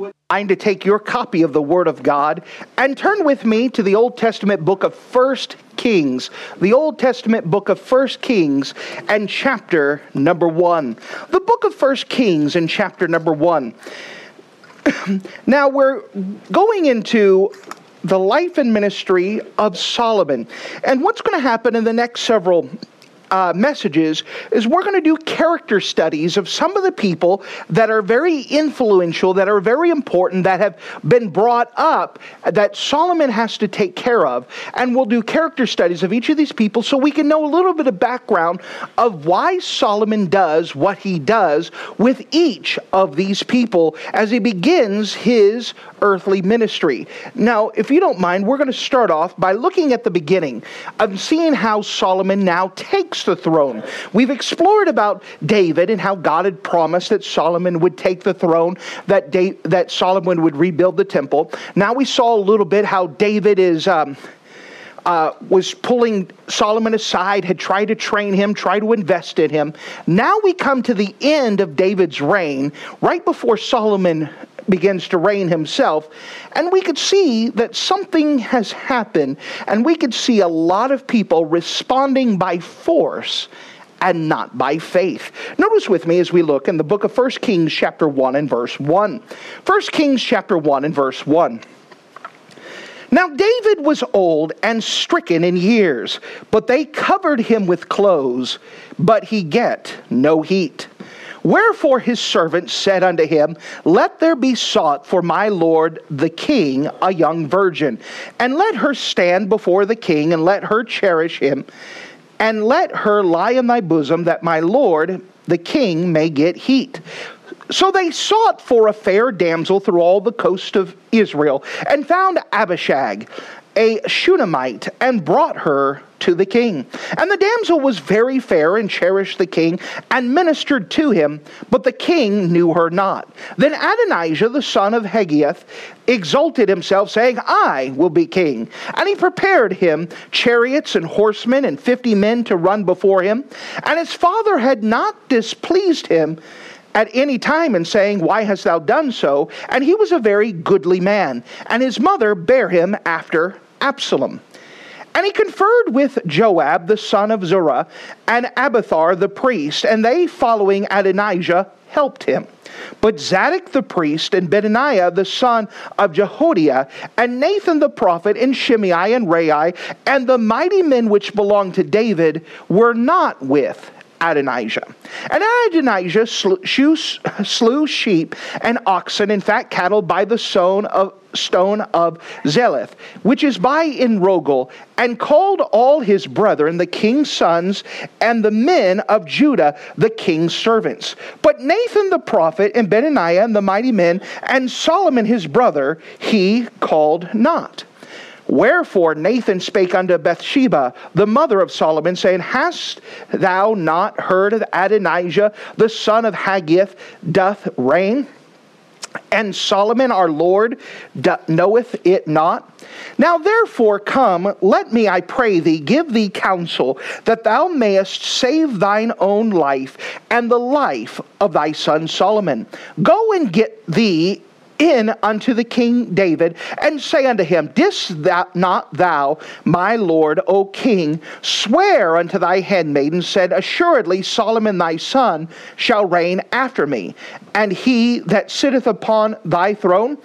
Would to take your copy of the Word of God and turn with me to the Old Testament book of First Kings, the Old Testament book of First Kings and chapter number 1. The book of First Kings and chapter number 1. now we're going into the life and ministry of Solomon. And what's going to happen in the next several uh, messages is we're going to do character studies of some of the people that are very influential, that are very important, that have been brought up, that Solomon has to take care of. And we'll do character studies of each of these people so we can know a little bit of background of why Solomon does what he does with each of these people as he begins his earthly ministry. Now, if you don't mind, we're going to start off by looking at the beginning of seeing how Solomon now takes the throne. We've explored about David and how God had promised that Solomon would take the throne, that, da- that Solomon would rebuild the temple. Now we saw a little bit how David is. Um, uh, was pulling Solomon aside, had tried to train him, tried to invest in him. Now we come to the end of David's reign, right before Solomon begins to reign himself. And we could see that something has happened, and we could see a lot of people responding by force and not by faith. Notice with me as we look in the book of 1 Kings chapter 1 and verse 1. 1 Kings chapter 1 and verse 1. Now David was old and stricken in years, but they covered him with clothes, but he get no heat. Wherefore his servant said unto him, Let there be sought for my lord the king a young virgin, and let her stand before the king, and let her cherish him, and let her lie in thy bosom, that my lord the king may get heat. So they sought for a fair damsel through all the coast of Israel, and found Abishag, a Shunammite, and brought her to the king. And the damsel was very fair and cherished the king and ministered to him, but the king knew her not. Then Adonijah, the son of Haggith, exalted himself, saying, I will be king. And he prepared him chariots and horsemen and fifty men to run before him. And his father had not displeased him at any time in saying, Why hast thou done so? And he was a very goodly man. And his mother bare him after Absalom. And he conferred with Joab the son of Zeruiah and Abiathar the priest, and they, following Adonijah, helped him. But Zadok the priest and Benaiah the son of Jehoiada and Nathan the prophet and Shimei and Rei and the mighty men which belonged to David were not with Adonijah. And Adonijah slew, slew sheep and oxen and fat cattle by the stone of, stone of Zeleth, which is by Enrogel, and called all his brethren, the king's sons, and the men of Judah, the king's servants. But Nathan the prophet, and Benaiah, and the mighty men, and Solomon his brother, he called not. Wherefore Nathan spake unto Bathsheba, the mother of Solomon, saying, Hast thou not heard of Adonijah, the son of Haggith, doth reign? And Solomon our Lord knoweth it not? Now therefore come, let me, I pray thee, give thee counsel, that thou mayest save thine own life and the life of thy son Solomon. Go and get thee in unto the king David, and say unto him, Didst thou not thou, my lord, O king, swear unto thy handmaiden, said, Assuredly Solomon thy son shall reign after me, and he that sitteth upon thy throne?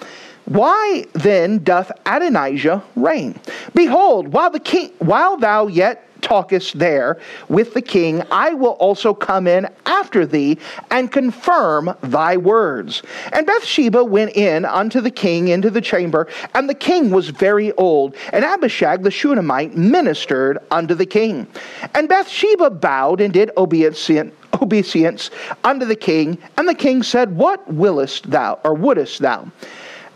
Why then doth Adonijah reign? Behold, while the king, while thou yet talkest there with the king, I will also come in after thee and confirm thy words. And Bathsheba went in unto the king into the chamber, and the king was very old. And Abishag the Shunammite ministered unto the king. And Bathsheba bowed and did obeisance obeisance unto the king. And the king said, What willest thou, or wouldest thou?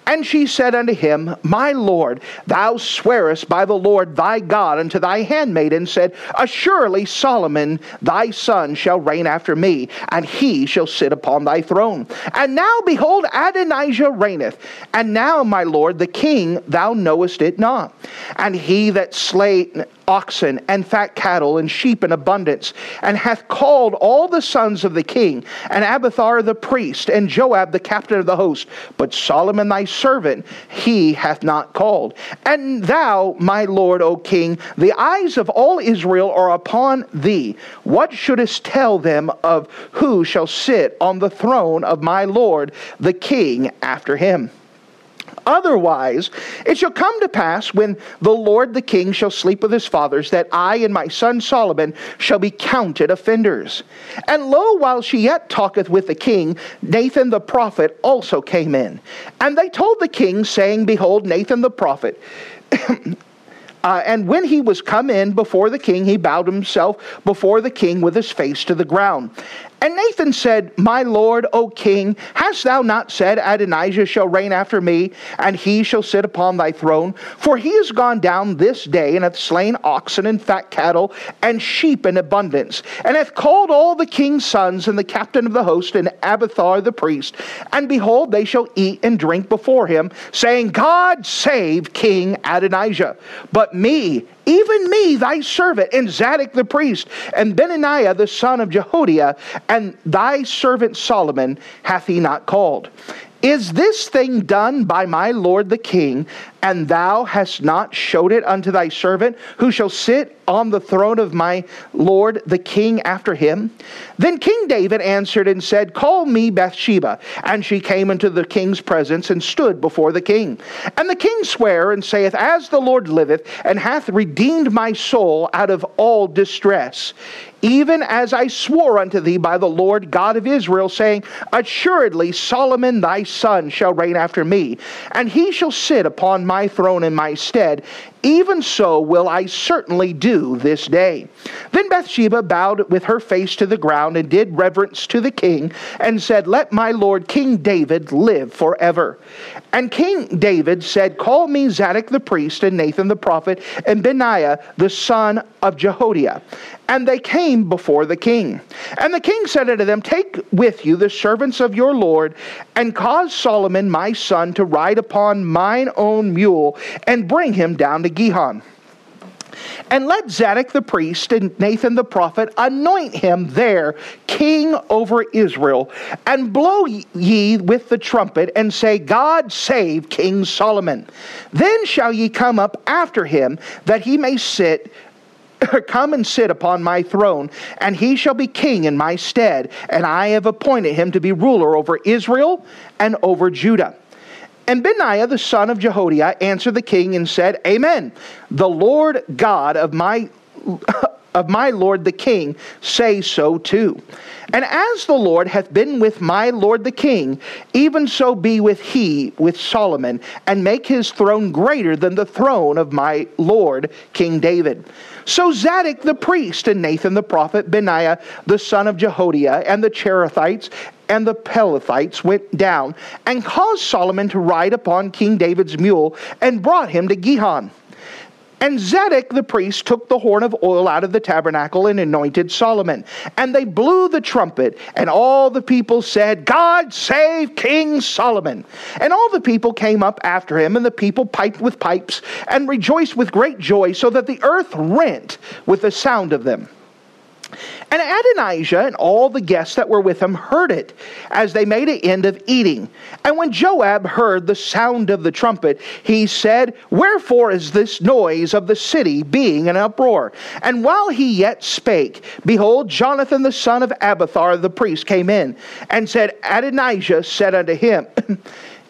And she said unto him, My Lord, thou swearest by the Lord thy God unto thy handmaid, and said, Assuredly Solomon thy son shall reign after me, and he shall sit upon thy throne. And now behold, Adonijah reigneth. And now, my Lord, the king, thou knowest it not. And he that slay oxen and fat cattle and sheep in abundance, and hath called all the sons of the king, and Abiathar the priest, and Joab the captain of the host. But Solomon thy servant he hath not called. And thou, my lord, O king, the eyes of all Israel are upon thee. What shouldest tell them of who shall sit on the throne of my lord, the king, after him? Otherwise, it shall come to pass when the Lord the king shall sleep with his fathers, that I and my son Solomon shall be counted offenders. And lo, while she yet talketh with the king, Nathan the prophet also came in. And they told the king, saying, Behold, Nathan the prophet. Uh, and when he was come in before the king, he bowed himself before the king with his face to the ground. And Nathan said, My Lord, O king, hast thou not said, Adonijah shall reign after me, and he shall sit upon thy throne? For he is gone down this day, and hath slain oxen and fat cattle, and sheep in abundance, and hath called all the king's sons, and the captain of the host, and Abiathar the priest. And behold, they shall eat and drink before him, saying, God save King Adonijah. But me, even me, thy servant, and Zadok the priest, and Benaniah the son of Jehoiada, and thy servant Solomon hath he not called. Is this thing done by my lord the king, and thou hast not showed it unto thy servant, who shall sit on the throne of my lord the king after him? Then King David answered and said, Call me Bathsheba. And she came into the king's presence and stood before the king. And the king sware and saith, As the Lord liveth, and hath redeemed my soul out of all distress, even as I swore unto thee by the Lord God of Israel, saying, Assuredly Solomon thy son shall reign after me, and he shall sit upon my throne in my stead. Even so will I certainly do this day. Then Bathsheba bowed with her face to the ground and did reverence to the king and said, Let my lord King David live forever. And King David said, Call me Zadok the priest and Nathan the prophet and Benaiah the son of Jehoiada. And they came before the king. And the king said unto them, Take with you the servants of your Lord, and cause Solomon my son to ride upon mine own mule, and bring him down to Gihon. And let Zadok the priest and Nathan the prophet anoint him there king over Israel, and blow ye with the trumpet, and say, God save King Solomon. Then shall ye come up after him, that he may sit Come and sit upon my throne, and he shall be king in my stead, and I have appointed him to be ruler over Israel and over Judah. And Benaiah the son of Jehoiada answered the king and said, Amen. The Lord God of my of my lord the king say so too. And as the Lord hath been with my lord the king, even so be with he with Solomon, and make his throne greater than the throne of my lord King David. So Zadok the priest and Nathan the prophet, Benaiah the son of Jehoiada, and the Cherethites and the Pelethites went down and caused Solomon to ride upon King David's mule and brought him to Gihon. And Zadok the priest took the horn of oil out of the tabernacle and anointed Solomon. And they blew the trumpet, and all the people said, God save King Solomon. And all the people came up after him, and the people piped with pipes and rejoiced with great joy, so that the earth rent with the sound of them. And Adonijah and all the guests that were with him heard it as they made an end of eating. And when Joab heard the sound of the trumpet, he said, Wherefore is this noise of the city being an uproar? And while he yet spake, behold, Jonathan the son of Abiathar the priest came in and said, Adonijah said unto him,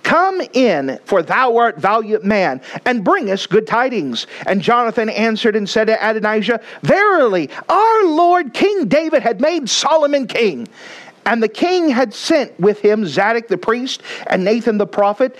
Come in, for thou art valiant man, and bring us good tidings. And Jonathan answered and said to Adonijah, Verily, our Lord King David had made Solomon king. And the king had sent with him Zadok the priest and Nathan the prophet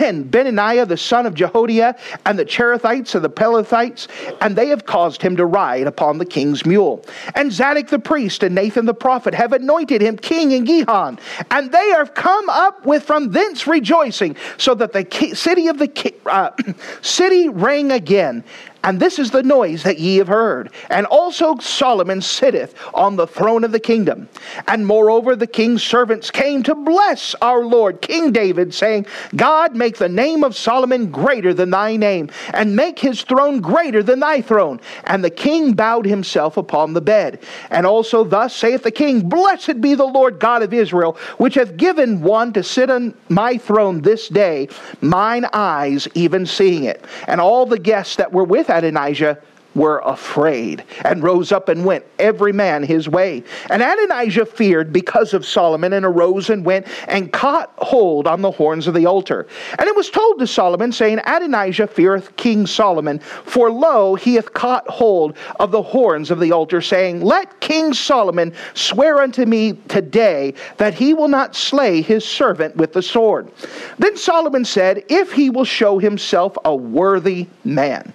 and Benaniah the son of Jehoiada, and the Cherethites and the Pelethites, and they have caused him to ride upon the king's mule. And Zadok the priest and Nathan the prophet have anointed him king in Gihon, and they have come up with from thence rejoicing, so that the city of the uh, city rang again, and this is the noise that ye have heard. And also Solomon sitteth on the throne of the kingdom. And moreover, the king's servants came to bless our Lord, King David, saying, God, make the name of Solomon greater than thy name, and make his throne greater than thy throne. And the king bowed himself upon the bed. And also, thus saith the king, Blessed be the Lord God of Israel, which hath given one to sit on my throne this day, mine eyes even seeing it. And all the guests that were with Adonijah were afraid and rose up and went every man his way. And Adonijah feared because of Solomon and arose and went and caught hold on the horns of the altar. And it was told to Solomon, saying, Adonijah feareth King Solomon, for lo, he hath caught hold of the horns of the altar, saying, Let King Solomon swear unto me today that he will not slay his servant with the sword. Then Solomon said, If he will show himself a worthy man.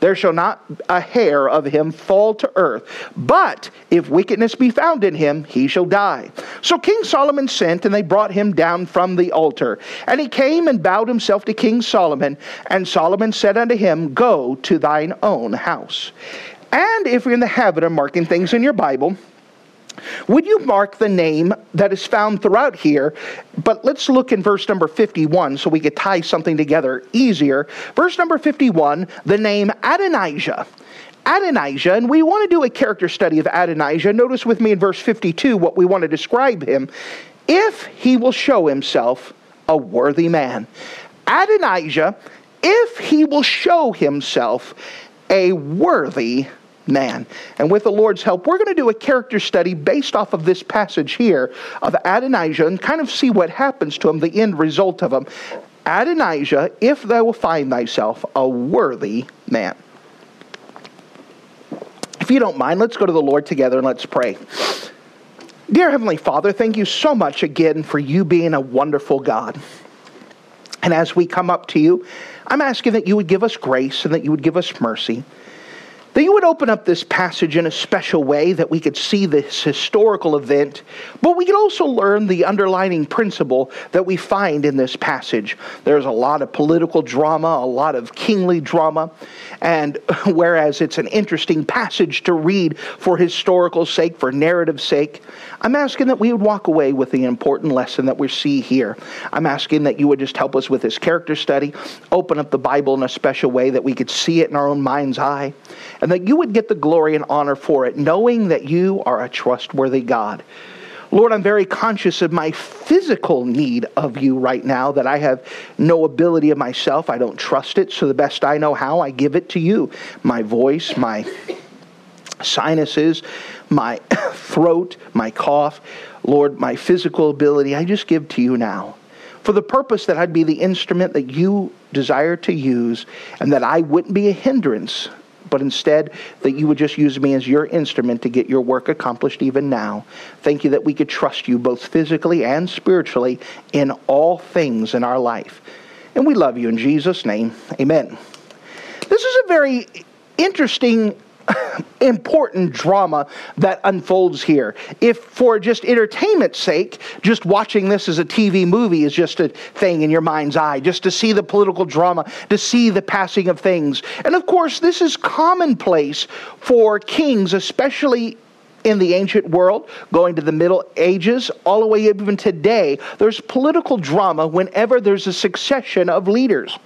There shall not a hair of him fall to earth. But if wickedness be found in him, he shall die. So King Solomon sent, and they brought him down from the altar. And he came and bowed himself to King Solomon. And Solomon said unto him, Go to thine own house. And if you're in the habit of marking things in your Bible, would you mark the name that is found throughout here? But let's look in verse number 51 so we could tie something together easier. Verse number 51, the name Adonijah. Adonijah, and we want to do a character study of Adonijah. Notice with me in verse 52 what we want to describe him. If he will show himself a worthy man. Adonijah, if he will show himself a worthy man. And with the Lord's help, we're going to do a character study based off of this passage here of Adonijah and kind of see what happens to him, the end result of him. Adonijah, if thou will find thyself a worthy man. If you don't mind, let's go to the Lord together and let's pray. Dear Heavenly Father, thank you so much again for you being a wonderful God. And as we come up to you, I'm asking that you would give us grace and that you would give us mercy that you would open up this passage in a special way that we could see this historical event, but we could also learn the underlining principle that we find in this passage. There's a lot of political drama, a lot of kingly drama, and whereas it's an interesting passage to read for historical sake, for narrative sake, I'm asking that we would walk away with the important lesson that we see here. I'm asking that you would just help us with this character study, open up the Bible in a special way that we could see it in our own mind's eye, and that you would get the glory and honor for it, knowing that you are a trustworthy God. Lord, I'm very conscious of my physical need of you right now, that I have no ability of myself. I don't trust it. So, the best I know how, I give it to you. My voice, my sinuses, my throat, my cough, Lord, my physical ability, I just give to you now. For the purpose that I'd be the instrument that you desire to use and that I wouldn't be a hindrance, but instead that you would just use me as your instrument to get your work accomplished even now. Thank you that we could trust you both physically and spiritually in all things in our life. And we love you in Jesus' name. Amen. This is a very interesting important drama that unfolds here. If for just entertainment's sake, just watching this as a TV movie is just a thing in your mind's eye, just to see the political drama, to see the passing of things. And of course, this is commonplace for kings, especially in the ancient world, going to the Middle Ages, all the way even today, there's political drama whenever there's a succession of leaders.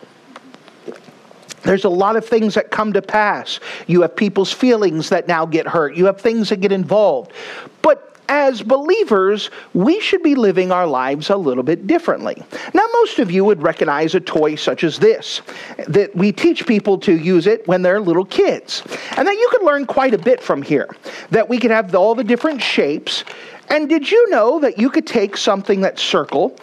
There's a lot of things that come to pass. You have people's feelings that now get hurt. You have things that get involved. But as believers, we should be living our lives a little bit differently. Now, most of you would recognize a toy such as this, that we teach people to use it when they're little kids. And that you could learn quite a bit from here. That we could have all the different shapes. And did you know that you could take something that's circle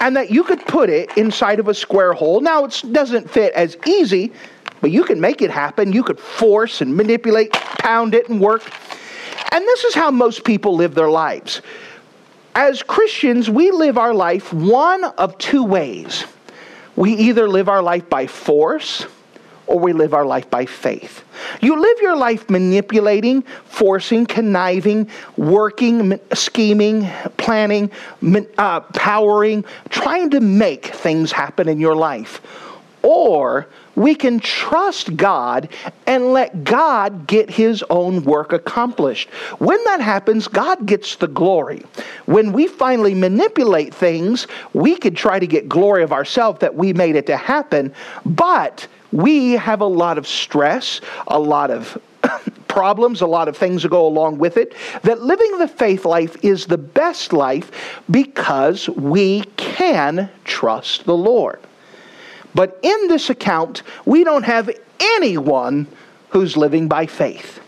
and that you could put it inside of a square hole? Now, it doesn't fit as easy, but you can make it happen. You could force and manipulate, pound it, and work. And this is how most people live their lives. As Christians, we live our life one of two ways. We either live our life by force or we live our life by faith. You live your life manipulating, forcing, conniving, working, scheming, planning, uh, powering, trying to make things happen in your life. Or we can trust God and let God get his own work accomplished. When that happens, God gets the glory. When we finally manipulate things, we could try to get glory of ourselves that we made it to happen, but we have a lot of stress, a lot of problems, a lot of things that go along with it. That living the faith life is the best life because we can trust the Lord. But in this account, we don't have anyone who's living by faith.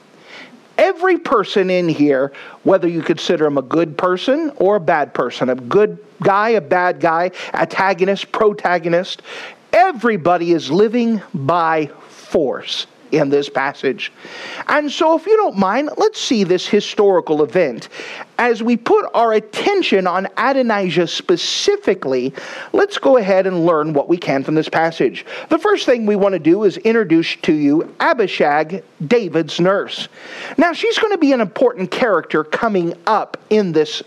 Every person in here, whether you consider him a good person or a bad person, a good guy, a bad guy, antagonist, protagonist, everybody is living by force in this passage. And so, if you don't mind, let's see this historical event as we put our attention on Adonijah specifically, let's go ahead and learn what we can from this passage. The first thing we want to do is introduce to you Abishag, David's nurse. Now, she's going to be an important character coming up in this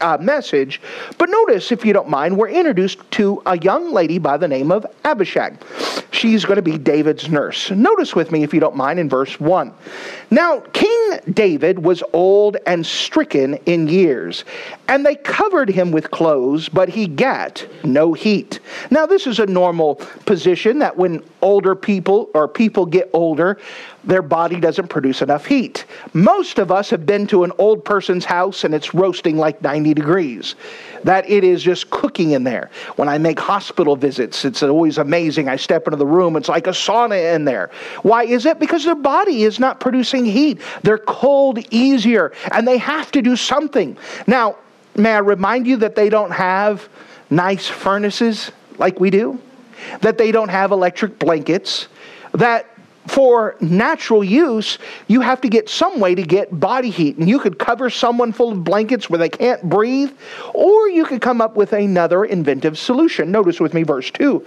uh, message, but notice, if you don't mind, we're introduced to a young lady by the name of Abishag. She's going to be David's nurse. Notice with me, if you don't mind, in verse 1. Now, King David was old and stricken years, and they covered him with clothes, but he got no heat. Now, this is a normal position that when older people or people get older, their body doesn't produce enough heat. Most of us have been to an old person's house and it's roasting like 90 degrees. That it is just cooking in there. When I make hospital visits, it's always amazing. I step into the room, it's like a sauna in there. Why is it? Because their body is not producing heat. They're cold easier and they have to do something. Now, may I remind you that they don't have nice furnaces like we do? That they don't have electric blankets? That for natural use, you have to get some way to get body heat. And you could cover someone full of blankets where they can't breathe, or you could come up with another inventive solution. Notice with me verse 2.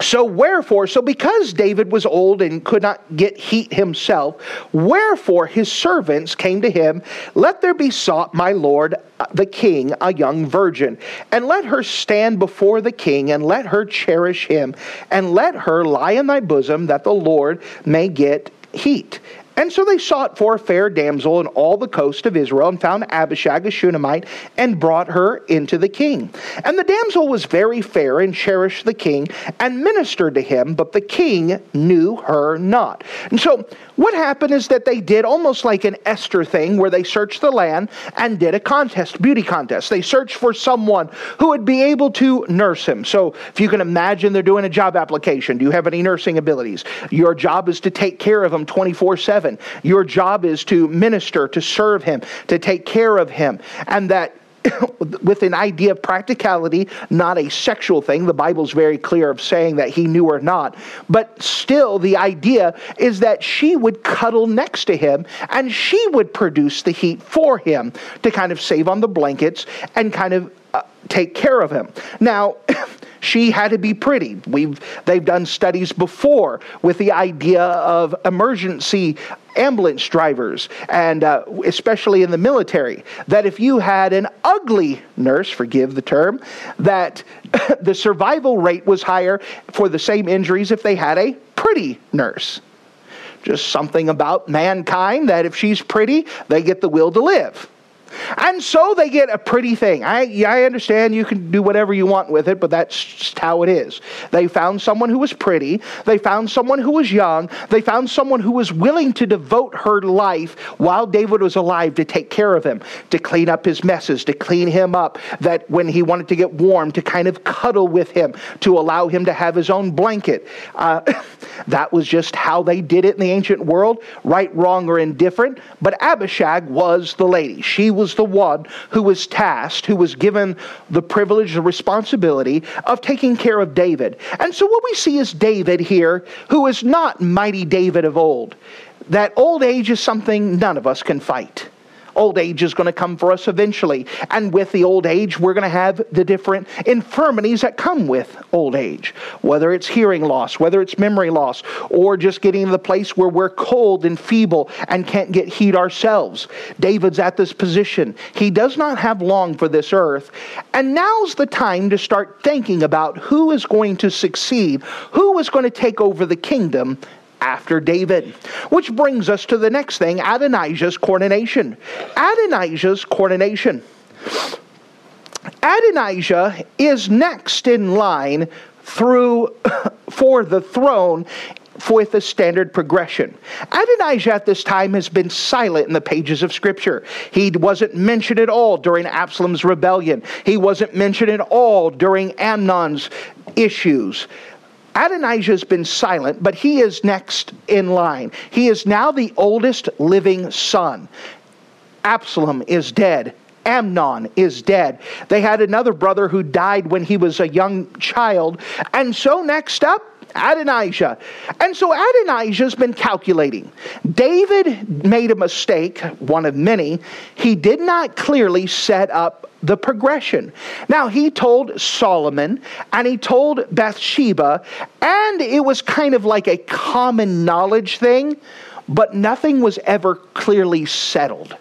So, wherefore, so because David was old and could not get heat himself, wherefore his servants came to him, Let there be sought, my lord the king, a young virgin, and let her stand before the king, and let her cherish him, and let her lie in thy bosom, that the Lord may get heat. And so they sought for a fair damsel in all the coast of Israel and found Abishag a Shunammite and brought her into the king. And the damsel was very fair and cherished the king and ministered to him, but the king knew her not. And so what happened is that they did almost like an Esther thing where they searched the land and did a contest, beauty contest. They searched for someone who would be able to nurse him. So if you can imagine they're doing a job application, do you have any nursing abilities? Your job is to take care of him 24 7 heaven. Your job is to minister, to serve him, to take care of him. And that with an idea of practicality, not a sexual thing. The Bible's very clear of saying that he knew or not. But still, the idea is that she would cuddle next to him and she would produce the heat for him to kind of save on the blankets and kind of uh, take care of him. Now, she had to be pretty. We've, they've done studies before with the idea of emergency ambulance drivers, and uh, especially in the military, that if you had an ugly nurse, forgive the term, that the survival rate was higher for the same injuries if they had a pretty nurse. Just something about mankind that if she's pretty, they get the will to live. And so they get a pretty thing. I, I understand you can do whatever you want with it, but that's just how it is. They found someone who was pretty. They found someone who was young. They found someone who was willing to devote her life while David was alive to take care of him, to clean up his messes, to clean him up, that when he wanted to get warm, to kind of cuddle with him, to allow him to have his own blanket. Uh, that was just how they did it in the ancient world, right, wrong, or indifferent. But Abishag was the lady. She was the one who was tasked, who was given the privilege, the responsibility of taking care of David. And so what we see is David here, who is not mighty David of old. That old age is something none of us can fight. Old age is going to come for us eventually. And with the old age, we're going to have the different infirmities that come with old age, whether it's hearing loss, whether it's memory loss, or just getting to the place where we're cold and feeble and can't get heat ourselves. David's at this position. He does not have long for this earth. And now's the time to start thinking about who is going to succeed, who is going to take over the kingdom after David. Which brings us to the next thing Adonijah's coronation. Adonijah's coronation. Adonijah is next in line through for the throne with a standard progression. Adonijah at this time has been silent in the pages of Scripture. He wasn't mentioned at all during Absalom's rebellion. He wasn't mentioned at all during Amnon's issues. Adonijah has been silent, but he is next in line. He is now the oldest living son. Absalom is dead. Amnon is dead. They had another brother who died when he was a young child. And so, next up, Adonijah. And so Adonijah's been calculating. David made a mistake, one of many. He did not clearly set up the progression. Now, he told Solomon and he told Bathsheba, and it was kind of like a common knowledge thing, but nothing was ever clearly settled.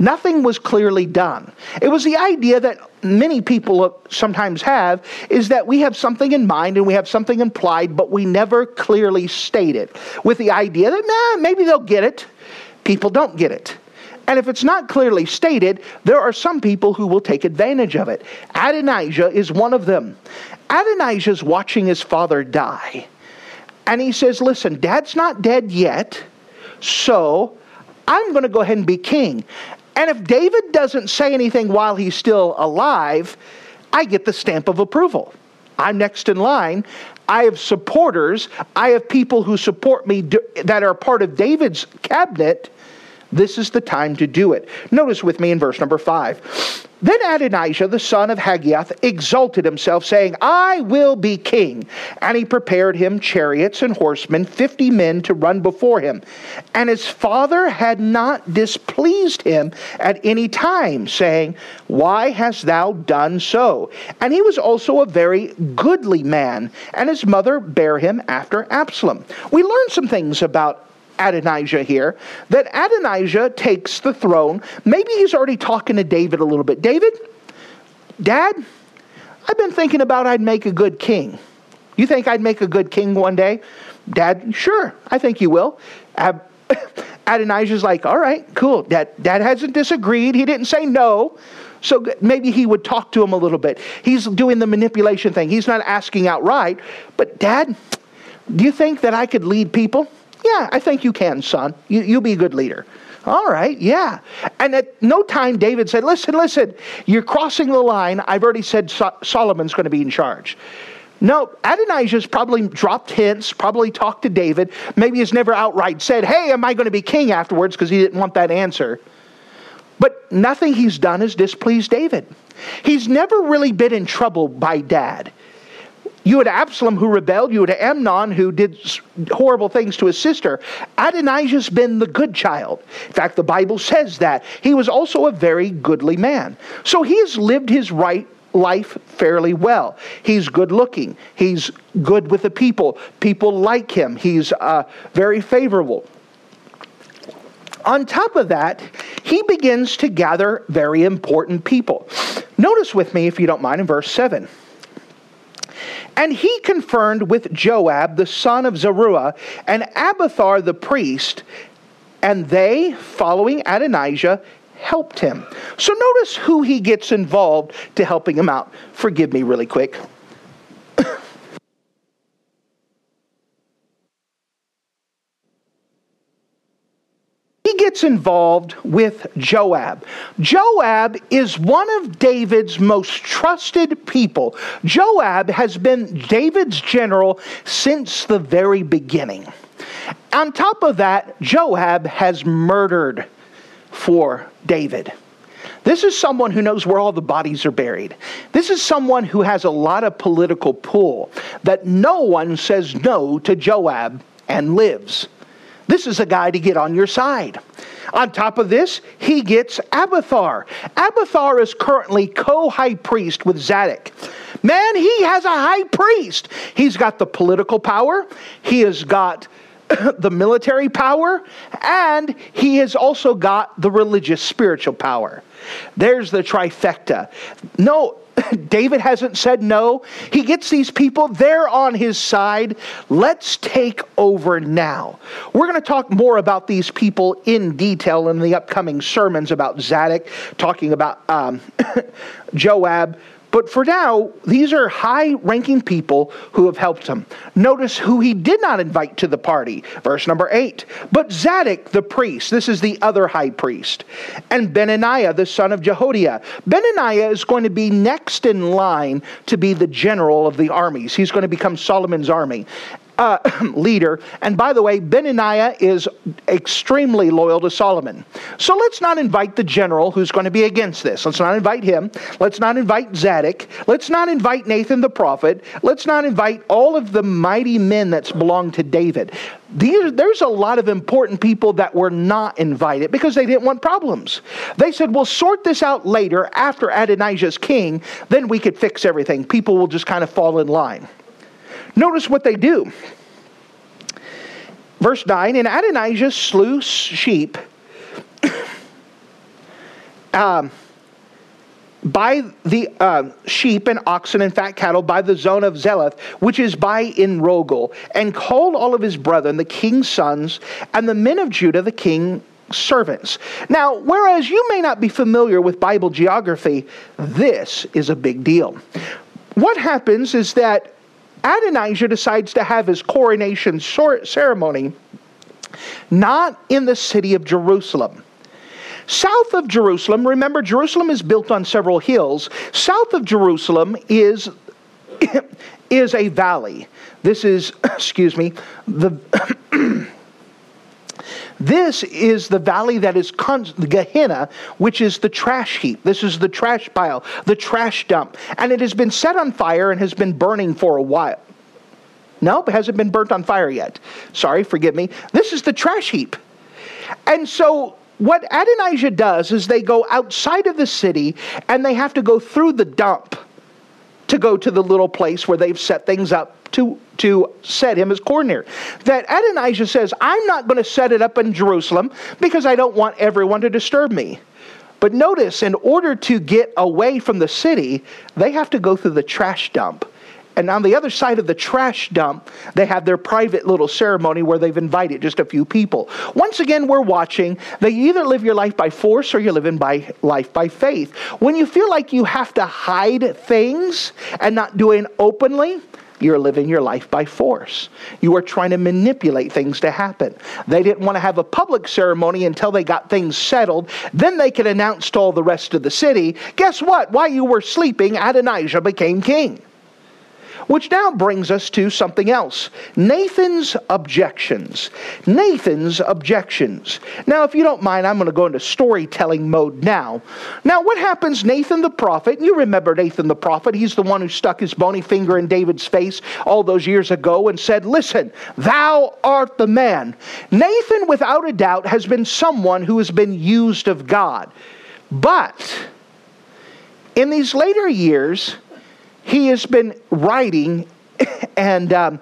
Nothing was clearly done. It was the idea that many people sometimes have is that we have something in mind and we have something implied, but we never clearly state it, with the idea that, nah, maybe they'll get it. People don't get it. And if it's not clearly stated, there are some people who will take advantage of it. Adonijah is one of them. Adonijah is watching his father die. And he says, Listen, dad's not dead yet, so I'm going to go ahead and be king. And if David doesn't say anything while he's still alive, I get the stamp of approval. I'm next in line. I have supporters. I have people who support me that are part of David's cabinet. This is the time to do it. Notice with me in verse number five. Then Adonijah, the son of Haggith, exalted himself, saying, I will be king. And he prepared him chariots and horsemen, fifty men to run before him. And his father had not displeased him at any time, saying, Why hast thou done so? And he was also a very goodly man, and his mother bare him after Absalom. We learn some things about Adonijah here, that Adonijah takes the throne. Maybe he's already talking to David a little bit. David, Dad, I've been thinking about I'd make a good king. You think I'd make a good king one day? Dad, sure, I think you will. Ab- Adonijah's like, all right, cool. Dad, Dad hasn't disagreed. He didn't say no. So maybe he would talk to him a little bit. He's doing the manipulation thing. He's not asking outright, but Dad, do you think that I could lead people? Yeah, I think you can, son. You, you'll be a good leader. All right, yeah. And at no time, David said, Listen, listen, you're crossing the line. I've already said so- Solomon's going to be in charge. No, Adonijah's probably dropped hints, probably talked to David. Maybe he's never outright said, Hey, am I going to be king afterwards? because he didn't want that answer. But nothing he's done has displeased David. He's never really been in trouble by dad. You had Absalom who rebelled. You had Amnon who did horrible things to his sister. Adonijah's been the good child. In fact, the Bible says that. He was also a very goodly man. So he has lived his right life fairly well. He's good looking. He's good with the people. People like him. He's uh, very favorable. On top of that, he begins to gather very important people. Notice with me, if you don't mind, in verse 7. And he confirmed with Joab, the son of Zeruiah, and Abiathar the priest, and they, following Adonijah, helped him. So notice who he gets involved to helping him out. Forgive me really quick. Gets involved with Joab. Joab is one of David's most trusted people. Joab has been David's general since the very beginning. On top of that, Joab has murdered for David. This is someone who knows where all the bodies are buried. This is someone who has a lot of political pull, that no one says no to Joab and lives. This is a guy to get on your side. On top of this, he gets Abiathar. Abiathar is currently co high priest with Zadok. Man, he has a high priest. He's got the political power, he has got the military power, and he has also got the religious spiritual power. There's the trifecta. No, David hasn't said no. He gets these people, they're on his side. Let's take over now. We're going to talk more about these people in detail in the upcoming sermons about Zadok, talking about um, Joab. But for now, these are high ranking people who have helped him. Notice who he did not invite to the party. Verse number eight. But Zadok the priest, this is the other high priest, and Benaniah the son of Jehoiada. Benaniah is going to be next in line to be the general of the armies. He's going to become Solomon's army uh, leader. And by the way, Benaniah is extremely loyal to Solomon. So let's not invite the general who's going to be against this. Let's not invite him. Let's not invite Zadok. Let's not invite Nathan the prophet. Let's not invite all of the mighty men that belong to David. These, there's a lot of important people that were not invited because they didn't want problems. They said, we'll sort this out later after Adonijah's king, then we could fix everything. People will just kind of fall in line. Notice what they do. Verse 9 And Adonijah slew sheep um, by the uh, sheep and oxen and fat cattle by the zone of Zeloth, which is by Enrogel, and called all of his brethren, the king's sons, and the men of Judah, the king's servants. Now, whereas you may not be familiar with Bible geography, this is a big deal. What happens is that Adonijah decides to have his coronation ceremony not in the city of Jerusalem. South of Jerusalem, remember Jerusalem is built on several hills. South of Jerusalem is is a valley. This is, excuse me, the This is the valley that is Gehenna, which is the trash heap. This is the trash pile, the trash dump. And it has been set on fire and has been burning for a while. Nope, it hasn't been burnt on fire yet. Sorry, forgive me. This is the trash heap. And so what Adonijah does is they go outside of the city and they have to go through the dump to go to the little place where they've set things up to, to set him as coordinator. That Adonijah says, I'm not going to set it up in Jerusalem because I don't want everyone to disturb me. But notice, in order to get away from the city, they have to go through the trash dump. And on the other side of the trash dump, they have their private little ceremony where they've invited just a few people. Once again, we're watching you either live your life by force or you're living by life by faith. When you feel like you have to hide things and not do it openly, you're living your life by force. You are trying to manipulate things to happen. They didn't want to have a public ceremony until they got things settled. Then they could announce to all the rest of the city guess what? While you were sleeping, Adonijah became king. Which now brings us to something else Nathan's objections. Nathan's objections. Now, if you don't mind, I'm going to go into storytelling mode now. Now, what happens? Nathan the prophet, you remember Nathan the prophet, he's the one who stuck his bony finger in David's face all those years ago and said, Listen, thou art the man. Nathan, without a doubt, has been someone who has been used of God. But in these later years, he has been writing and um,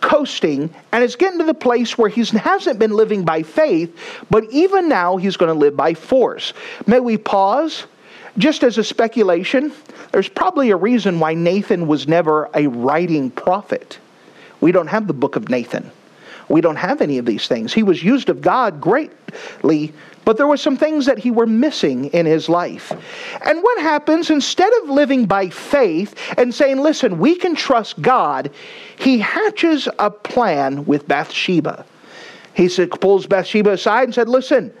coasting and is getting to the place where he hasn't been living by faith, but even now he's going to live by force. May we pause? Just as a speculation, there's probably a reason why Nathan was never a writing prophet. We don't have the book of Nathan. We don't have any of these things. He was used of God greatly, but there were some things that he were missing in his life. And what happens instead of living by faith and saying, "Listen, we can trust God," he hatches a plan with Bathsheba. He pulls Bathsheba aside and said, "Listen,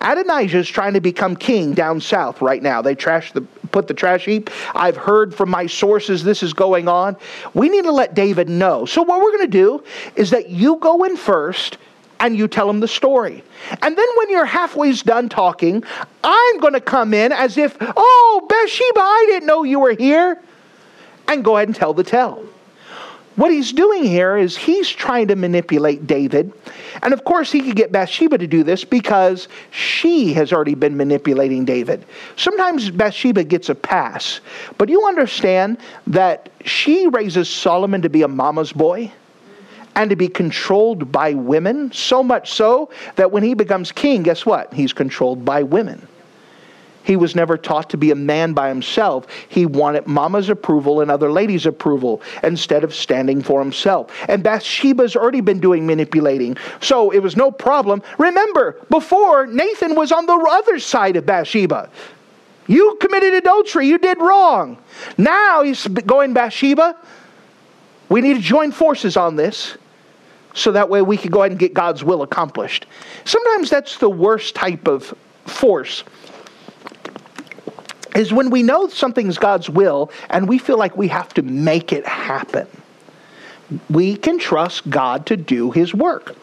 Adonijah is trying to become king down south right now. They trash the put the trash heap. I've heard from my sources this is going on. We need to let David know. So what we're going to do is that you go in first and you tell him the story. And then when you're halfway done talking, I'm going to come in as if, "Oh, Bathsheba, I didn't know you were here." And go ahead and tell the tale. what he's doing here is he's trying to manipulate David. And of course, he could get Bathsheba to do this because she has already been manipulating David. Sometimes Bathsheba gets a pass, but you understand that she raises Solomon to be a mama's boy and to be controlled by women, so much so that when he becomes king, guess what? He's controlled by women. He was never taught to be a man by himself. He wanted mama's approval and other ladies' approval instead of standing for himself. And Bathsheba's already been doing manipulating, so it was no problem. Remember, before, Nathan was on the other side of Bathsheba. You committed adultery, you did wrong. Now he's going, Bathsheba, we need to join forces on this so that way we could go ahead and get God's will accomplished. Sometimes that's the worst type of force is when we know something's God's will and we feel like we have to make it happen. We can trust God to do his work.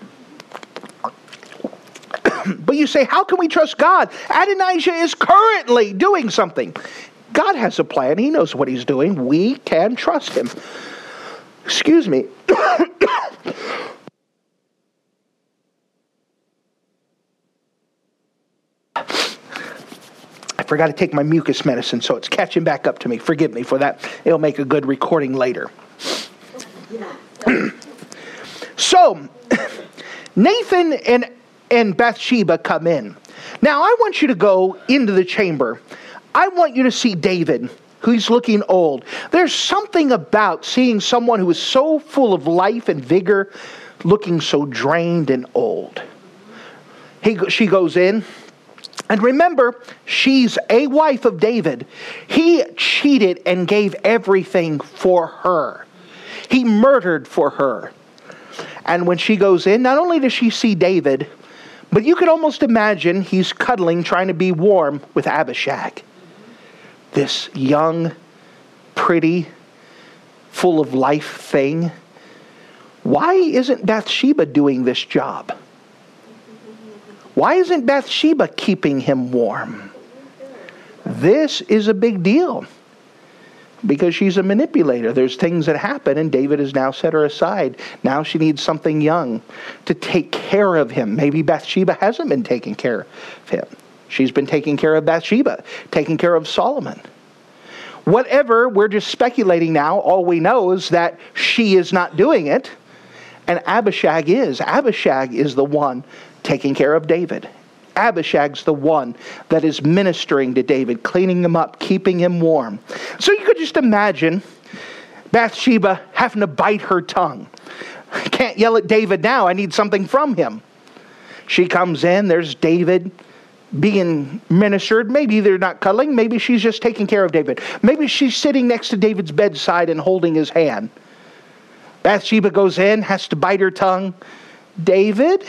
but you say, how can we trust God? Adonijah is currently doing something. God has a plan, he knows what he's doing. We can trust him. Excuse me. I forgot to take my mucus medicine, so it's catching back up to me. Forgive me for that. It'll make a good recording later. so, Nathan and, and Bathsheba come in. Now, I want you to go into the chamber. I want you to see David, who's looking old. There's something about seeing someone who is so full of life and vigor looking so drained and old. He, she goes in. And remember, she's a wife of David. He cheated and gave everything for her. He murdered for her. And when she goes in, not only does she see David, but you could almost imagine he's cuddling, trying to be warm with Abishag. This young, pretty, full of life thing. Why isn't Bathsheba doing this job? Why isn't Bathsheba keeping him warm? This is a big deal because she's a manipulator. There's things that happen, and David has now set her aside. Now she needs something young to take care of him. Maybe Bathsheba hasn't been taking care of him. She's been taking care of Bathsheba, taking care of Solomon. Whatever, we're just speculating now. All we know is that she is not doing it, and Abishag is. Abishag is the one taking care of David. Abishag's the one that is ministering to David, cleaning him up, keeping him warm. So you could just imagine Bathsheba having to bite her tongue. Can't yell at David now. I need something from him. She comes in, there's David being ministered. Maybe they're not cuddling. Maybe she's just taking care of David. Maybe she's sitting next to David's bedside and holding his hand. Bathsheba goes in, has to bite her tongue. David,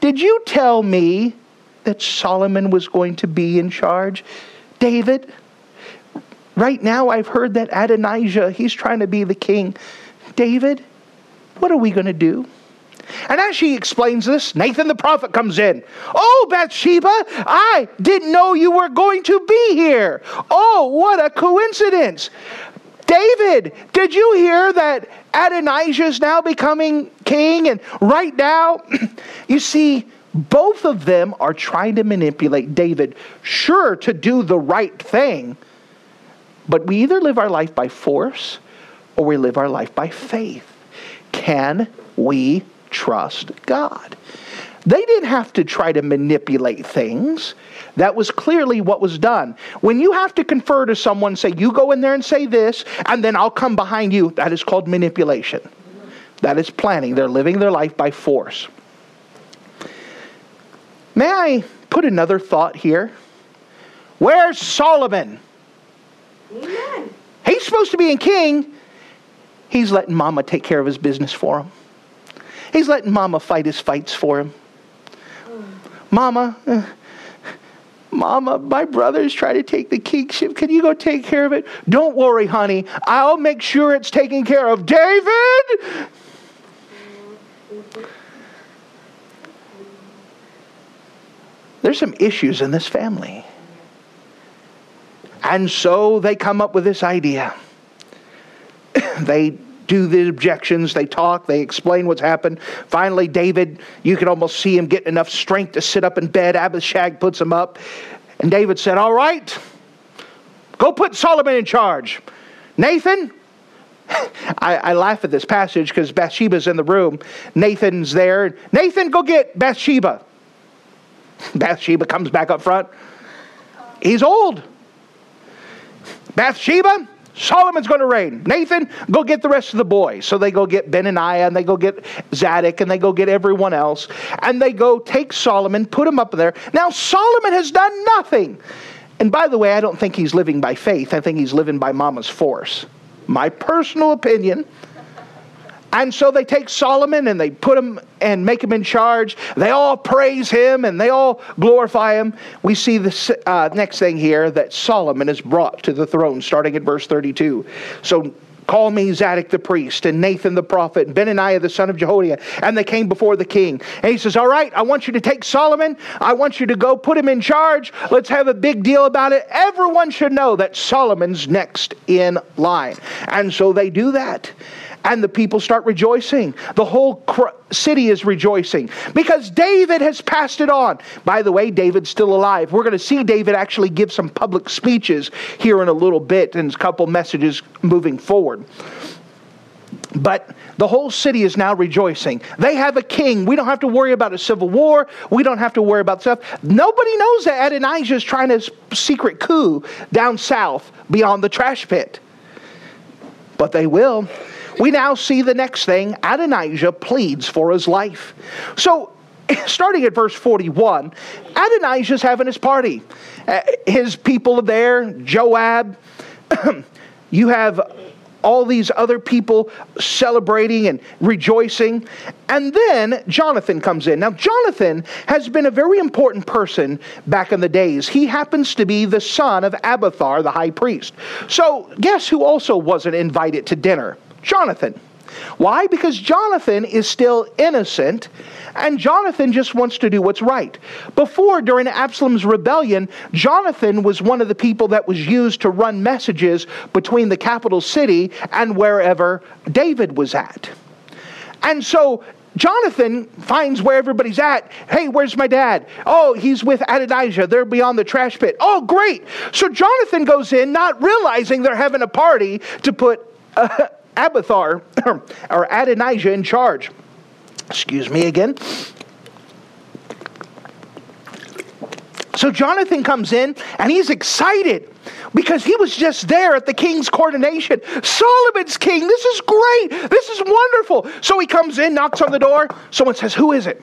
did you tell me that Solomon was going to be in charge? David, right now I've heard that Adonijah, he's trying to be the king. David, what are we going to do? And as she explains this, Nathan the prophet comes in. Oh, Bathsheba, I didn't know you were going to be here. Oh, what a coincidence. David, did you hear that Adonijah is now becoming king? And right now, you see, both of them are trying to manipulate David, sure, to do the right thing. But we either live our life by force or we live our life by faith. Can we trust God? They didn't have to try to manipulate things. That was clearly what was done. When you have to confer to someone, say, you go in there and say this, and then I'll come behind you, that is called manipulation. That is planning. They're living their life by force. May I put another thought here? Where's Solomon? Amen. He's supposed to be a king. He's letting mama take care of his business for him. He's letting mama fight his fights for him. Mama, uh, Mama, my brother's trying to take the kingship. Can you go take care of it? Don't worry, honey. I'll make sure it's taken care of. David! There's some issues in this family. And so they come up with this idea. they do the objections. They talk, they explain what's happened. Finally, David, you can almost see him getting enough strength to sit up in bed. Abishag puts him up. And David said, All right, go put Solomon in charge. Nathan, I, I, laugh at this passage because Bathsheba's in the room. Nathan's there. Nathan, go get Bathsheba. Bathsheba comes back up front. He's old. Bathsheba, Solomon's going to reign. Nathan, go get the rest of the boys. So they go get Benaniah and they go get Zadok and they go get everyone else. And they go take Solomon, put him up there. Now, Solomon has done nothing. And by the way, I don't think he's living by faith. I think he's living by mama's force. My personal opinion. And so they take Solomon and they put him and make him in charge. They all praise him and they all glorify him. We see the uh, next thing here that Solomon is brought to the throne, starting at verse 32. So call me Zadok the priest and Nathan the prophet and Benaniah the son of Jehoiada. And they came before the king. And he says, All right, I want you to take Solomon. I want you to go put him in charge. Let's have a big deal about it. Everyone should know that Solomon's next in line. And so they do that and the people start rejoicing. The whole city is rejoicing because David has passed it on. By the way, David's still alive. We're going to see David actually give some public speeches here in a little bit and a couple messages moving forward. But the whole city is now rejoicing. They have a king. We don't have to worry about a civil war. We don't have to worry about stuff. Nobody knows that Adonijah is trying a secret coup down south beyond the trash pit. But they will. We now see the next thing Adonijah pleads for his life. So, starting at verse 41, Adonijah's having his party. Uh, his people are there, Joab. you have all these other people celebrating and rejoicing. And then Jonathan comes in. Now, Jonathan has been a very important person back in the days. He happens to be the son of Abiathar, the high priest. So, guess who also wasn't invited to dinner? Jonathan. Why? Because Jonathan is still innocent and Jonathan just wants to do what's right. Before, during Absalom's rebellion, Jonathan was one of the people that was used to run messages between the capital city and wherever David was at. And so Jonathan finds where everybody's at. Hey, where's my dad? Oh, he's with Adonijah. They're beyond the trash pit. Oh, great. So Jonathan goes in, not realizing they're having a party to put. Uh, Abiathar or Adonijah in charge. Excuse me again. So Jonathan comes in and he's excited because he was just there at the king's coronation. Solomon's king, this is great. This is wonderful. So he comes in, knocks on the door. Someone says, Who is it?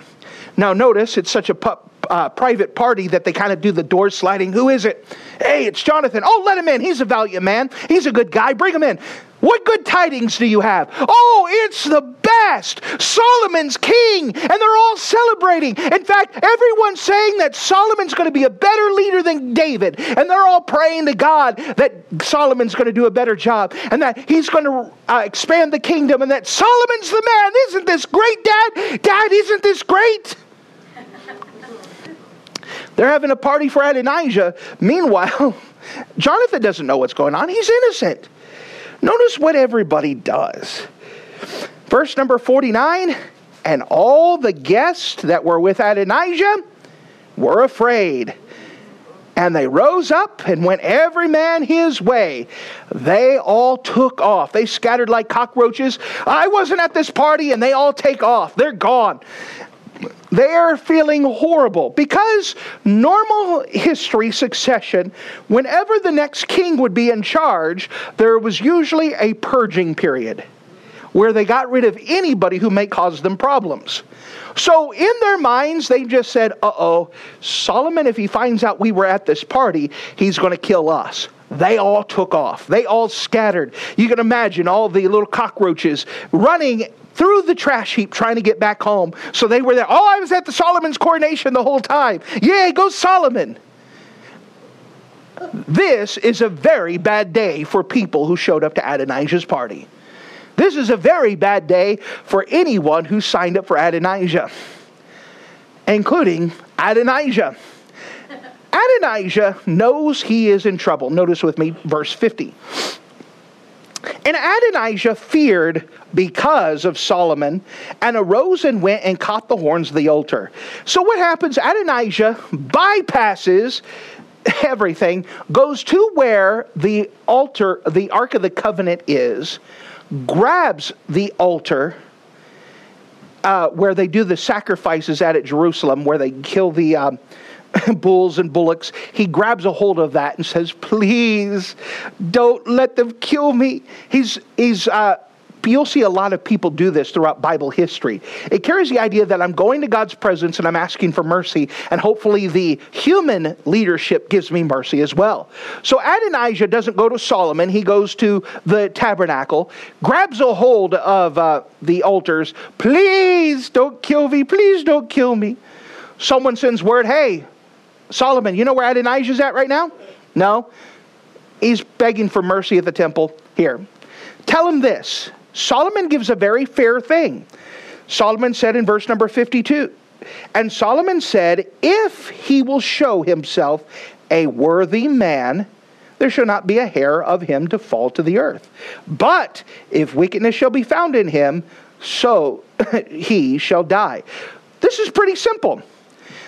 Now, notice it's such a pu- uh, private party that they kind of do the door sliding. Who is it? Hey, it's Jonathan. Oh, let him in. He's a valiant man. He's a good guy. Bring him in. What good tidings do you have? Oh, it's the best. Solomon's king, and they're all celebrating. In fact, everyone's saying that Solomon's going to be a better leader than David, and they're all praying to God that Solomon's going to do a better job and that he's going to uh, expand the kingdom and that Solomon's the man. Isn't this great, Dad? Dad, isn't this great? They're having a party for Adonijah. Meanwhile, Jonathan doesn't know what's going on. He's innocent. Notice what everybody does. Verse number 49 And all the guests that were with Adonijah were afraid. And they rose up and went every man his way. They all took off. They scattered like cockroaches. I wasn't at this party, and they all take off. They're gone they're feeling horrible because normal history succession, whenever the next king would be in charge, there was usually a purging period where they got rid of anybody who may cause them problems. So, in their minds, they just said, uh oh, Solomon, if he finds out we were at this party, he's going to kill us. They all took off. They all scattered. You can imagine all the little cockroaches running through the trash heap trying to get back home. So they were there. Oh, I was at the Solomon's coronation the whole time. Yay, go Solomon. This is a very bad day for people who showed up to Adonijah's party. This is a very bad day for anyone who signed up for Adonijah, including Adonijah. Adonijah knows he is in trouble. Notice with me verse 50. And Adonijah feared because of Solomon and arose and went and caught the horns of the altar. So what happens? Adonijah bypasses everything, goes to where the altar, the Ark of the Covenant is, grabs the altar. Uh, where they do the sacrifices at at Jerusalem, where they kill the um, bulls and bullocks, he grabs a hold of that and says, "Please, don't let them kill me." He's he's uh, you'll see a lot of people do this throughout Bible history. It carries the idea that I'm going to God's presence and I'm asking for mercy, and hopefully the human leadership gives me mercy as well. So Adonijah doesn't go to Solomon, he goes to the tabernacle, grabs a hold of uh, the altars. Please don't kill me, please don't kill me. Someone sends word, hey, Solomon, you know where Adonijah's at right now? No. He's begging for mercy at the temple. Here. Tell him this Solomon gives a very fair thing. Solomon said in verse number 52 And Solomon said, If he will show himself a worthy man, there shall not be a hair of him to fall to the earth. But if wickedness shall be found in him, so he shall die. This is pretty simple.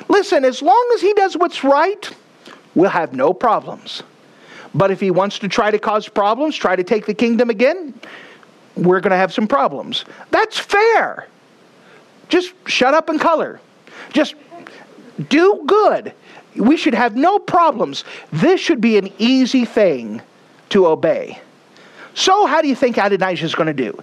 Listen, as long as he does what's right, we'll have no problems. But if he wants to try to cause problems, try to take the kingdom again, we're going to have some problems. That's fair. Just shut up and color. Just do good. We should have no problems. This should be an easy thing to obey. So, how do you think Adonijah is going to do?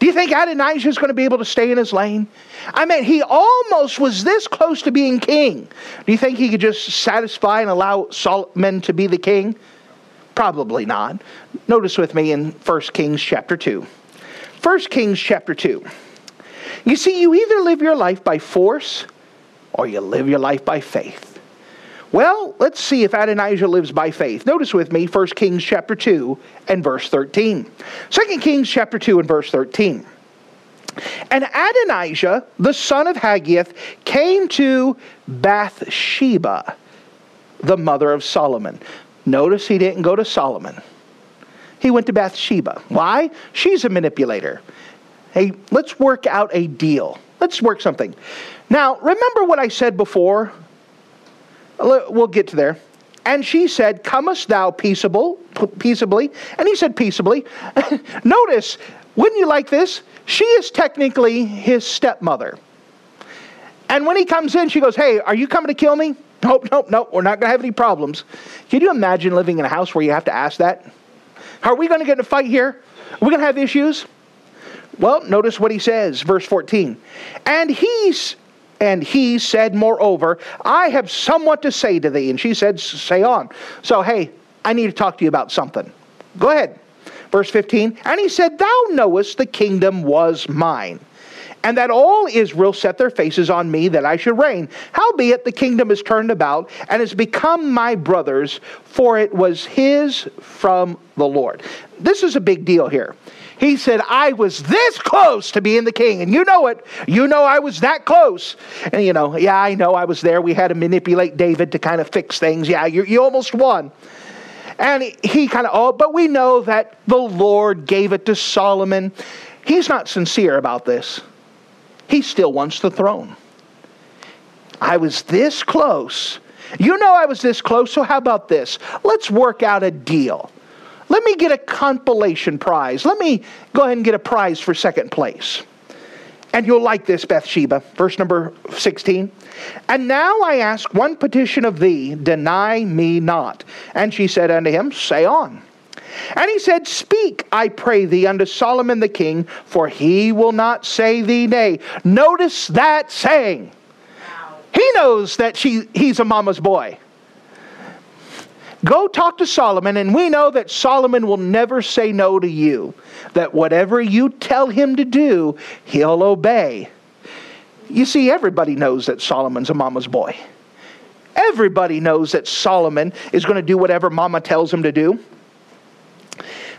Do you think Adonijah is going to be able to stay in his lane? I mean, he almost was this close to being king. Do you think he could just satisfy and allow Solomon to be the king? Probably not. Notice with me in 1 Kings chapter 2. 1 Kings chapter 2. You see, you either live your life by force or you live your life by faith. Well, let's see if Adonijah lives by faith. Notice with me 1 Kings chapter 2 and verse 13. 2 Kings chapter 2 and verse 13. And Adonijah, the son of Haggith, came to Bathsheba, the mother of Solomon. Notice he didn't go to Solomon. He went to Bathsheba. Why? She's a manipulator. Hey, let's work out a deal. Let's work something. Now, remember what I said before? We'll get to there. And she said, Comest thou peaceable, peaceably? And he said, Peaceably. Notice, wouldn't you like this? She is technically his stepmother. And when he comes in, she goes, Hey, are you coming to kill me? Nope, nope, nope. We're not going to have any problems. Can you imagine living in a house where you have to ask that? Are we going to get in a fight here? Are we going to have issues? Well, notice what he says, verse 14. And he's and he said, Moreover, I have somewhat to say to thee. And she said, Say on. So, hey, I need to talk to you about something. Go ahead. Verse 15. And he said, Thou knowest the kingdom was mine and that all Israel set their faces on me that I should reign. Howbeit the kingdom is turned about and has become my brother's, for it was his from the Lord. This is a big deal here. He said, I was this close to being the king. And you know it. You know I was that close. And you know, yeah, I know I was there. We had to manipulate David to kind of fix things. Yeah, you, you almost won. And he kind of, oh, but we know that the Lord gave it to Solomon. He's not sincere about this. He still wants the throne. I was this close. You know I was this close, so how about this? Let's work out a deal. Let me get a compilation prize. Let me go ahead and get a prize for second place. And you'll like this, Bathsheba. Verse number 16. And now I ask one petition of thee, deny me not. And she said unto him, Say on. And he said, Speak, I pray thee, unto Solomon the king, for he will not say thee nay. Notice that saying. He knows that she, he's a mama's boy. Go talk to Solomon, and we know that Solomon will never say no to you. That whatever you tell him to do, he'll obey. You see, everybody knows that Solomon's a mama's boy. Everybody knows that Solomon is going to do whatever mama tells him to do.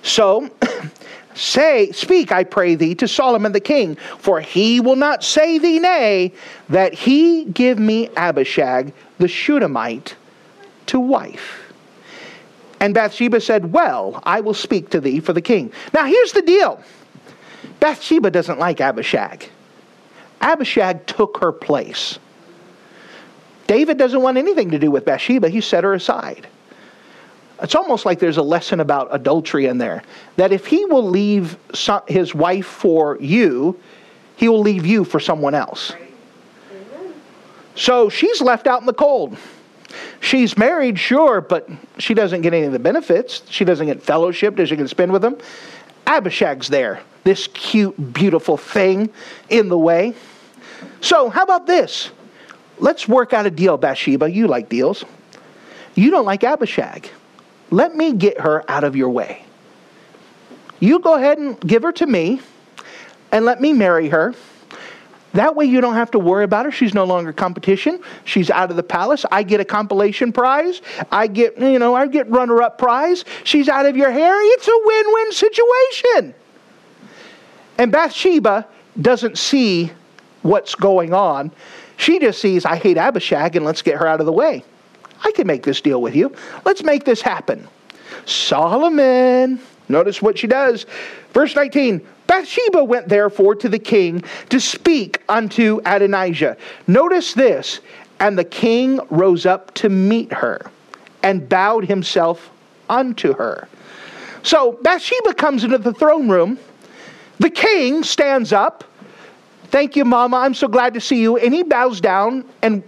So, say, speak, I pray thee, to Solomon the king, for he will not say thee nay, that he give me Abishag the Shunammite to wife. And Bathsheba said, Well, I will speak to thee for the king. Now, here's the deal Bathsheba doesn't like Abishag. Abishag took her place. David doesn't want anything to do with Bathsheba, he set her aside. It's almost like there's a lesson about adultery in there. That if he will leave his wife for you, he will leave you for someone else. So she's left out in the cold. She's married, sure, but she doesn't get any of the benefits. She doesn't get fellowship. Does she to spend with them? Abishag's there, this cute, beautiful thing in the way. So, how about this? Let's work out a deal, Bathsheba. You like deals. You don't like Abishag. Let me get her out of your way. You go ahead and give her to me, and let me marry her that way, you don't have to worry about her. She's no longer competition. She's out of the palace. I get a compilation prize. I get, you know, I get runner up prize. She's out of your hair. It's a win win situation. And Bathsheba doesn't see what's going on. She just sees, I hate Abishag, and let's get her out of the way. I can make this deal with you. Let's make this happen. Solomon, notice what she does. Verse 19 Bathsheba went therefore to the king to speak unto Adonijah. Notice this. And the king rose up to meet her and bowed himself unto her. So Bathsheba comes into the throne room. The king stands up. Thank you, Mama. I'm so glad to see you. And he bows down and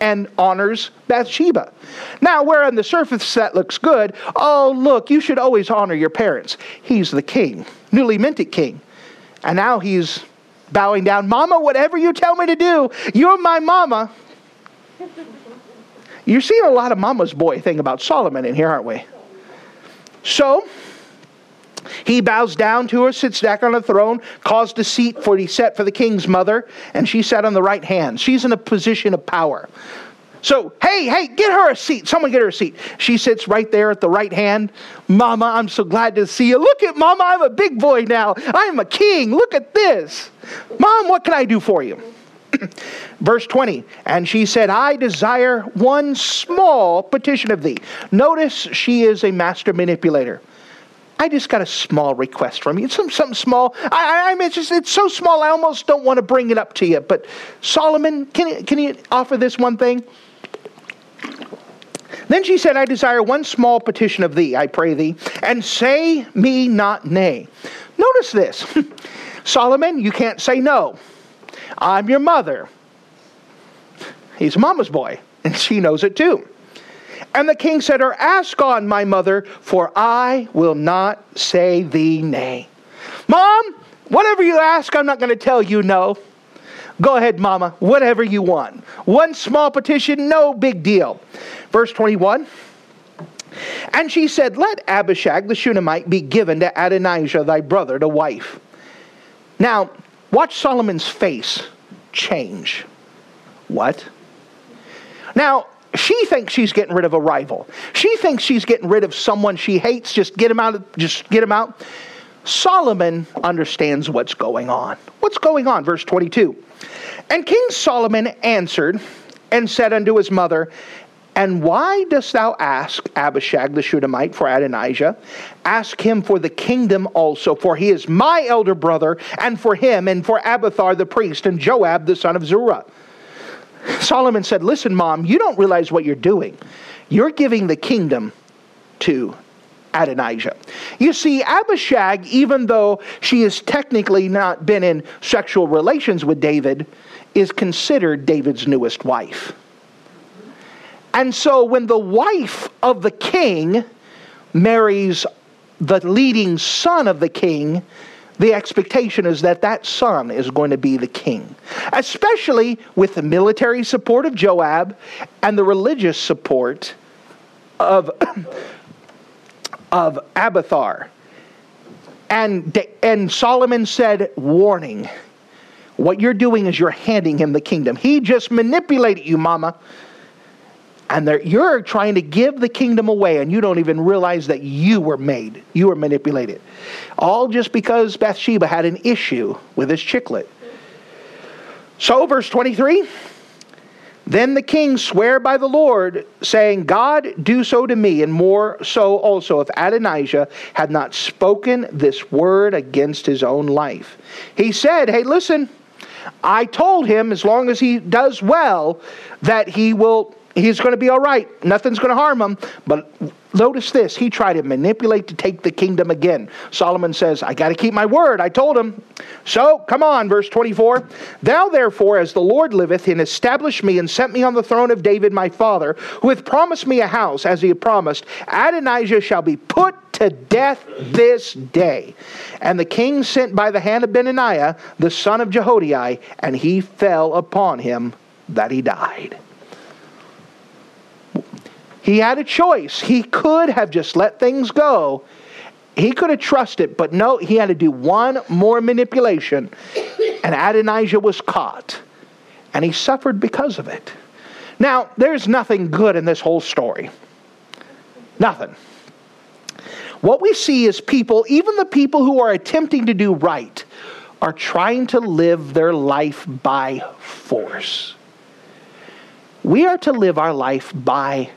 and honors Bathsheba. Now, where on the surface that looks good, oh, look, you should always honor your parents. He's the king, newly minted king. And now he's bowing down, Mama, whatever you tell me to do, you're my mama. You're seeing a lot of mama's boy thing about Solomon in here, aren't we? So, he bows down to her, sits back on the throne, caused a seat for he set for the king's mother, and she sat on the right hand. She's in a position of power. So, hey, hey, get her a seat. Someone get her a seat. She sits right there at the right hand. Mama, I'm so glad to see you. Look at Mama, I'm a big boy now. I'm a king. Look at this. Mom, what can I do for you? Verse 20, and she said, I desire one small petition of thee. Notice she is a master manipulator. I just got a small request from you. It's some, something small. I, it's just it's so small. I almost don't want to bring it up to you. But Solomon, can can you offer this one thing? Then she said, I desire one small petition of thee, I pray thee, and say me not nay. Notice this Solomon, you can't say no. I'm your mother. He's mama's boy, and she knows it too. And the king said her, Ask on, my mother, for I will not say thee nay. Mom, whatever you ask, I'm not going to tell you no. Go ahead, mama, whatever you want. One small petition, no big deal. Verse 21. And she said, Let Abishag the Shunammite be given to Adonijah thy brother to wife. Now, watch Solomon's face change. What? Now, she thinks she's getting rid of a rival. She thinks she's getting rid of someone she hates. Just get him out. Just get him out. Solomon understands what's going on. What's going on? Verse 22. And King Solomon answered and said unto his mother, And why dost thou ask Abishag the Shunammite for Adonijah? Ask him for the kingdom also, for he is my elder brother, and for him, and for Abiathar the priest, and Joab the son of Zeruiah. Solomon said, Listen, mom, you don't realize what you're doing. You're giving the kingdom to Adonijah. You see, Abishag, even though she has technically not been in sexual relations with David, is considered David's newest wife. And so when the wife of the king marries the leading son of the king, the expectation is that that son is going to be the king, especially with the military support of Joab and the religious support of, of Abiathar. And, and Solomon said, Warning, what you're doing is you're handing him the kingdom. He just manipulated you, mama and you're trying to give the kingdom away and you don't even realize that you were made. You were manipulated. All just because bathsheba had an issue with this chicklet. So verse 23 Then the king sware by the Lord, saying, God do so to me, and more so also if Adonijah had not spoken this word against his own life. He said, Hey, listen, I told him as long as he does well that he will he's going to be all right. Nothing's going to harm him. But notice this he tried to manipulate to take the kingdom again. Solomon says, I got to keep my word. I told him. So, come on, verse 24. Thou therefore, as the Lord liveth, and established me and sent me on the throne of David my father, who hath promised me a house, as he had promised, Adonijah shall be put to death this day. And the king sent by the hand of Benaniah, the son of Jehoiada, and he fell upon him that he died. He had a choice. He could have just let things go. He could have trusted, but no, he had to do one more manipulation. And Adonijah was caught. And he suffered because of it. Now, there's nothing good in this whole story. Nothing. What we see is people, even the people who are attempting to do right, are trying to live their life by force. We are to live our life by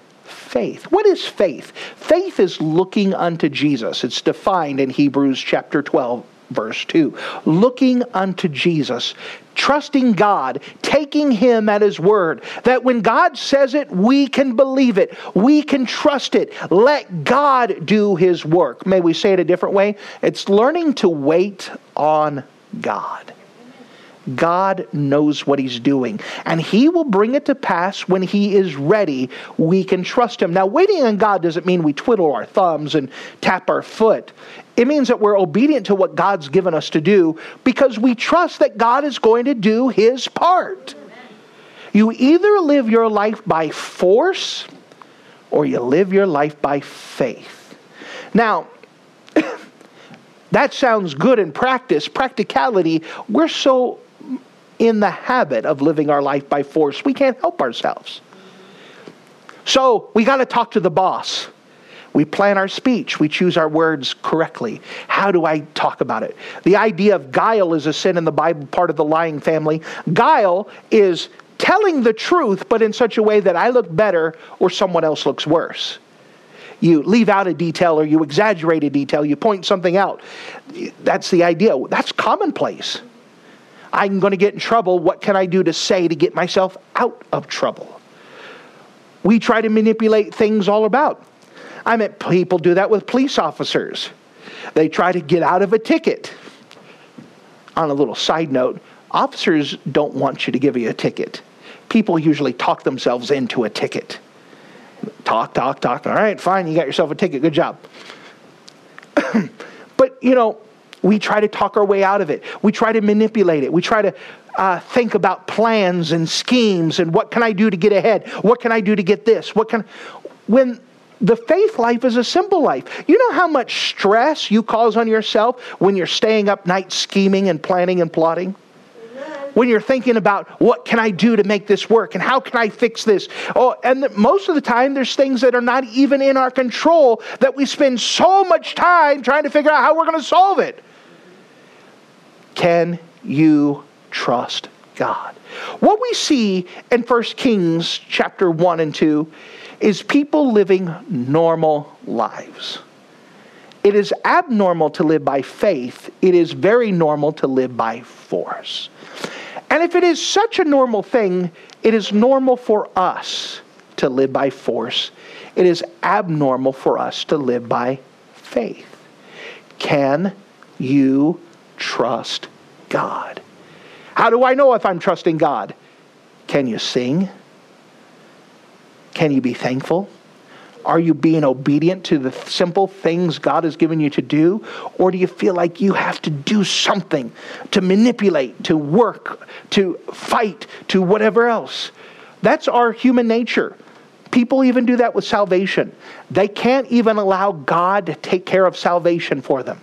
faith. What is faith? Faith is looking unto Jesus. It's defined in Hebrews chapter 12, verse 2. Looking unto Jesus, trusting God, taking Him at His word, that when God says it, we can believe it, we can trust it. Let God do His work. May we say it a different way? It's learning to wait on God. God knows what He's doing, and He will bring it to pass when He is ready. We can trust Him. Now, waiting on God doesn't mean we twiddle our thumbs and tap our foot. It means that we're obedient to what God's given us to do because we trust that God is going to do His part. You either live your life by force or you live your life by faith. Now, that sounds good in practice. Practicality, we're so in the habit of living our life by force, we can't help ourselves. So we got to talk to the boss. We plan our speech. We choose our words correctly. How do I talk about it? The idea of guile is a sin in the Bible, part of the lying family. Guile is telling the truth, but in such a way that I look better or someone else looks worse. You leave out a detail or you exaggerate a detail, you point something out. That's the idea. That's commonplace. I'm going to get in trouble. What can I do to say to get myself out of trouble? We try to manipulate things all about. I mean, people do that with police officers. They try to get out of a ticket. On a little side note, officers don't want you to give you a ticket. People usually talk themselves into a ticket. Talk, talk, talk. All right, fine, you got yourself a ticket. Good job. but, you know, we try to talk our way out of it. We try to manipulate it. We try to uh, think about plans and schemes and what can I do to get ahead? What can I do to get this? What can when the faith life is a simple life. You know how much stress you cause on yourself when you're staying up nights scheming and planning and plotting? when you're thinking about what can I do to make this work and how can I fix this. Oh, and the, most of the time, there's things that are not even in our control that we spend so much time trying to figure out how we're going to solve it. Can you trust God? What we see in 1 Kings chapter 1 and 2 is people living normal lives. It is abnormal to live by faith. It is very normal to live by force. And if it is such a normal thing, it is normal for us to live by force. It is abnormal for us to live by faith. Can you trust God. How do I know if I'm trusting God? Can you sing? Can you be thankful? Are you being obedient to the simple things God has given you to do? Or do you feel like you have to do something to manipulate, to work, to fight, to whatever else? That's our human nature. People even do that with salvation. They can't even allow God to take care of salvation for them.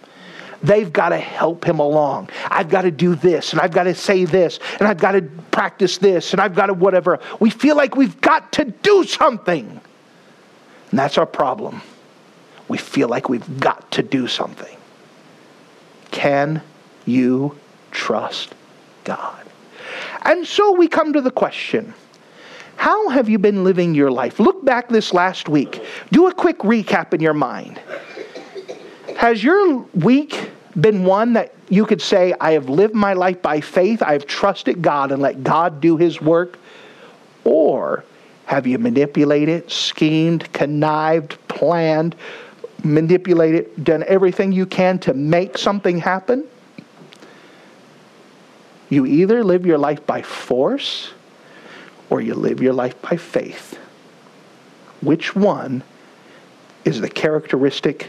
They've got to help him along. I've got to do this, and I've got to say this, and I've got to practice this, and I've got to whatever. We feel like we've got to do something. And that's our problem. We feel like we've got to do something. Can you trust God? And so we come to the question How have you been living your life? Look back this last week. Do a quick recap in your mind. Has your week been one that you could say, I have lived my life by faith, I have trusted God and let God do His work? Or have you manipulated, schemed, connived, planned, manipulated, done everything you can to make something happen? You either live your life by force or you live your life by faith. Which one is the characteristic